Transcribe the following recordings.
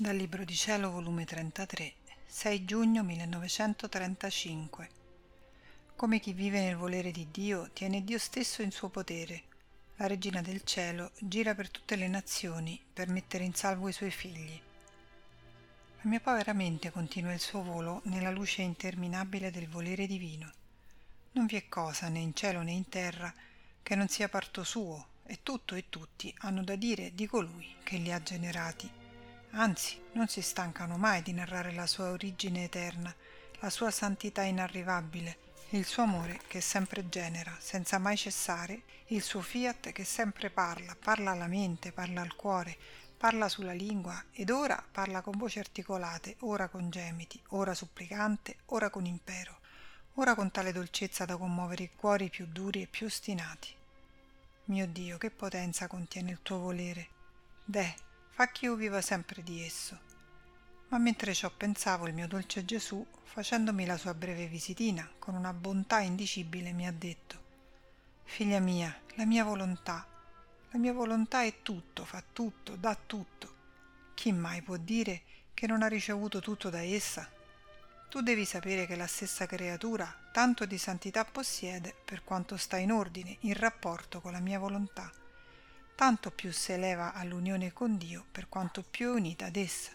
Dal Libro di Cielo, volume 33, 6 giugno 1935. Come chi vive nel volere di Dio, tiene Dio stesso in suo potere. La Regina del Cielo gira per tutte le nazioni per mettere in salvo i suoi figli. La mia povera mente continua il suo volo nella luce interminabile del volere divino. Non vi è cosa, né in cielo né in terra, che non sia parto suo, e tutto e tutti hanno da dire di colui che li ha generati anzi non si stancano mai di narrare la sua origine eterna, la sua santità inarrivabile, il suo amore che sempre genera, senza mai cessare, il suo fiat che sempre parla, parla alla mente, parla al cuore, parla sulla lingua ed ora parla con voci articolate, ora con gemiti, ora supplicante, ora con impero, ora con tale dolcezza da commuovere i cuori più duri e più ostinati. Mio Dio, che potenza contiene il tuo volere! Deh, fa che io viva sempre di esso. Ma mentre ciò pensavo, il mio dolce Gesù, facendomi la sua breve visitina, con una bontà indicibile, mi ha detto Figlia mia, la mia volontà, la mia volontà è tutto, fa tutto, dà tutto. Chi mai può dire che non ha ricevuto tutto da essa? Tu devi sapere che la stessa creatura tanto di santità possiede per quanto sta in ordine, in rapporto con la mia volontà tanto più si eleva all'unione con Dio per quanto più è unita ad essa.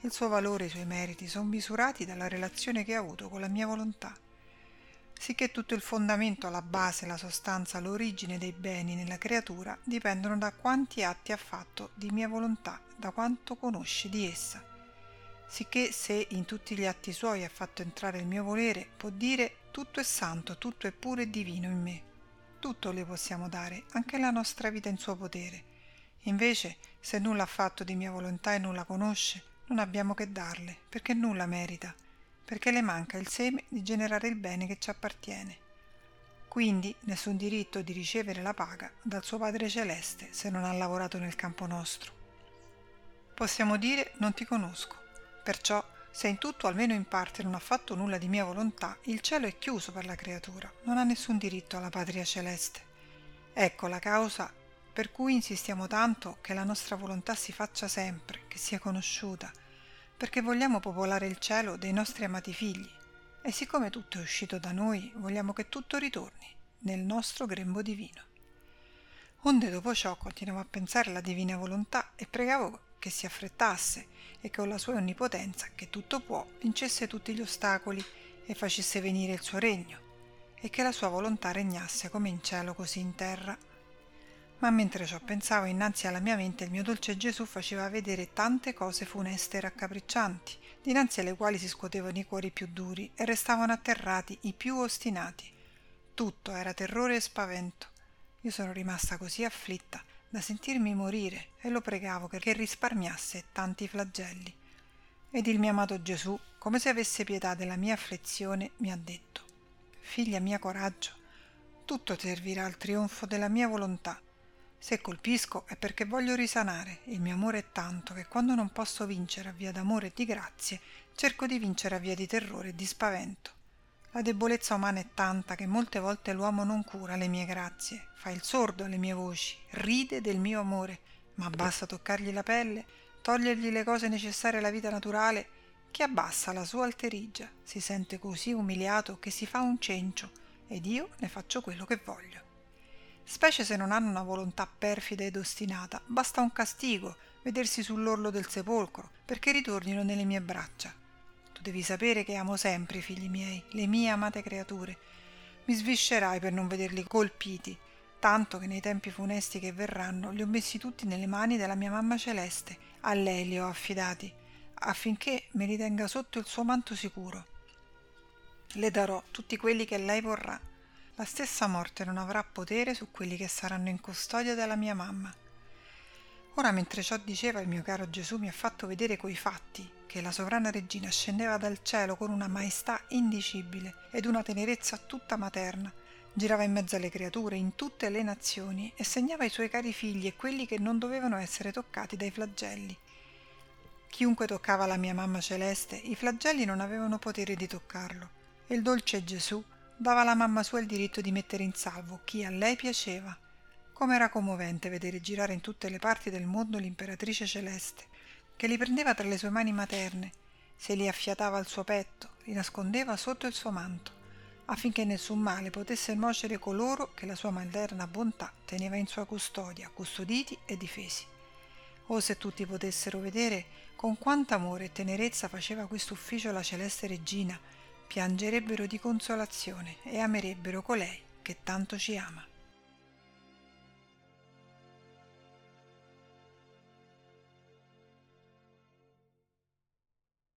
Il suo valore e i suoi meriti sono misurati dalla relazione che ha avuto con la mia volontà. Sicché tutto il fondamento, la base, la sostanza, l'origine dei beni nella creatura dipendono da quanti atti ha fatto di mia volontà, da quanto conosce di essa. Sicché se in tutti gli atti suoi ha fatto entrare il mio volere, può dire tutto è santo, tutto è puro e divino in me tutto le possiamo dare, anche la nostra vita in suo potere. Invece, se nulla ha fatto di mia volontà e nulla conosce, non abbiamo che darle, perché nulla merita, perché le manca il seme di generare il bene che ci appartiene. Quindi nessun diritto di ricevere la paga dal suo Padre Celeste se non ha lavorato nel campo nostro. Possiamo dire non ti conosco, perciò se in tutto almeno in parte non ha fatto nulla di mia volontà, il cielo è chiuso per la creatura, non ha nessun diritto alla patria celeste. Ecco la causa per cui insistiamo tanto che la nostra volontà si faccia sempre, che sia conosciuta, perché vogliamo popolare il cielo dei nostri amati figli e siccome tutto è uscito da noi, vogliamo che tutto ritorni nel nostro grembo divino. Onde dopo ciò continuavo a pensare alla divina volontà e pregavo che si affrettasse e con la sua onnipotenza, che tutto può, vincesse tutti gli ostacoli e facesse venire il suo regno, e che la sua volontà regnasse come in cielo così in terra. Ma mentre ciò pensavo, innanzi alla mia mente il mio dolce Gesù faceva vedere tante cose funeste e raccapriccianti, dinanzi alle quali si scuotevano i cuori più duri e restavano atterrati i più ostinati. Tutto era terrore e spavento. Io sono rimasta così afflitta da sentirmi morire e lo pregavo che risparmiasse tanti flagelli. Ed il mio amato Gesù, come se avesse pietà della mia afflizione, mi ha detto, Figlia mia coraggio, tutto servirà al trionfo della mia volontà. Se colpisco è perché voglio risanare, il mio amore è tanto che quando non posso vincere a via d'amore e di grazie, cerco di vincere a via di terrore e di spavento. La debolezza umana è tanta che molte volte l'uomo non cura le mie grazie, fa il sordo alle mie voci, ride del mio amore, ma basta toccargli la pelle, togliergli le cose necessarie alla vita naturale, che abbassa la sua alterigia, si sente così umiliato che si fa un cencio ed io ne faccio quello che voglio. Specie se non hanno una volontà perfida ed ostinata, basta un castigo, vedersi sull'orlo del sepolcro, perché ritornino nelle mie braccia devi sapere che amo sempre i figli miei, le mie amate creature. Mi sviscerai per non vederli colpiti, tanto che nei tempi funesti che verranno li ho messi tutti nelle mani della mia mamma celeste, a lei li ho affidati, affinché me li tenga sotto il suo manto sicuro. Le darò tutti quelli che lei vorrà. La stessa morte non avrà potere su quelli che saranno in custodia della mia mamma. Ora mentre ciò diceva il mio caro Gesù mi ha fatto vedere coi fatti che la sovrana regina scendeva dal cielo con una maestà indicibile ed una tenerezza tutta materna, girava in mezzo alle creature, in tutte le nazioni, e segnava i suoi cari figli e quelli che non dovevano essere toccati dai flagelli. Chiunque toccava la mia mamma celeste, i flagelli non avevano potere di toccarlo, e il dolce Gesù dava alla mamma sua il diritto di mettere in salvo chi a lei piaceva. Com'era commovente vedere girare in tutte le parti del mondo l'imperatrice celeste, che li prendeva tra le sue mani materne, se li affiatava al suo petto, li nascondeva sotto il suo manto, affinché nessun male potesse nuocere coloro che la sua materna bontà teneva in sua custodia, custoditi e difesi. Oh, se tutti potessero vedere con quanto amore e tenerezza faceva questo ufficio la celeste regina, piangerebbero di consolazione e amerebbero colei che tanto ci ama.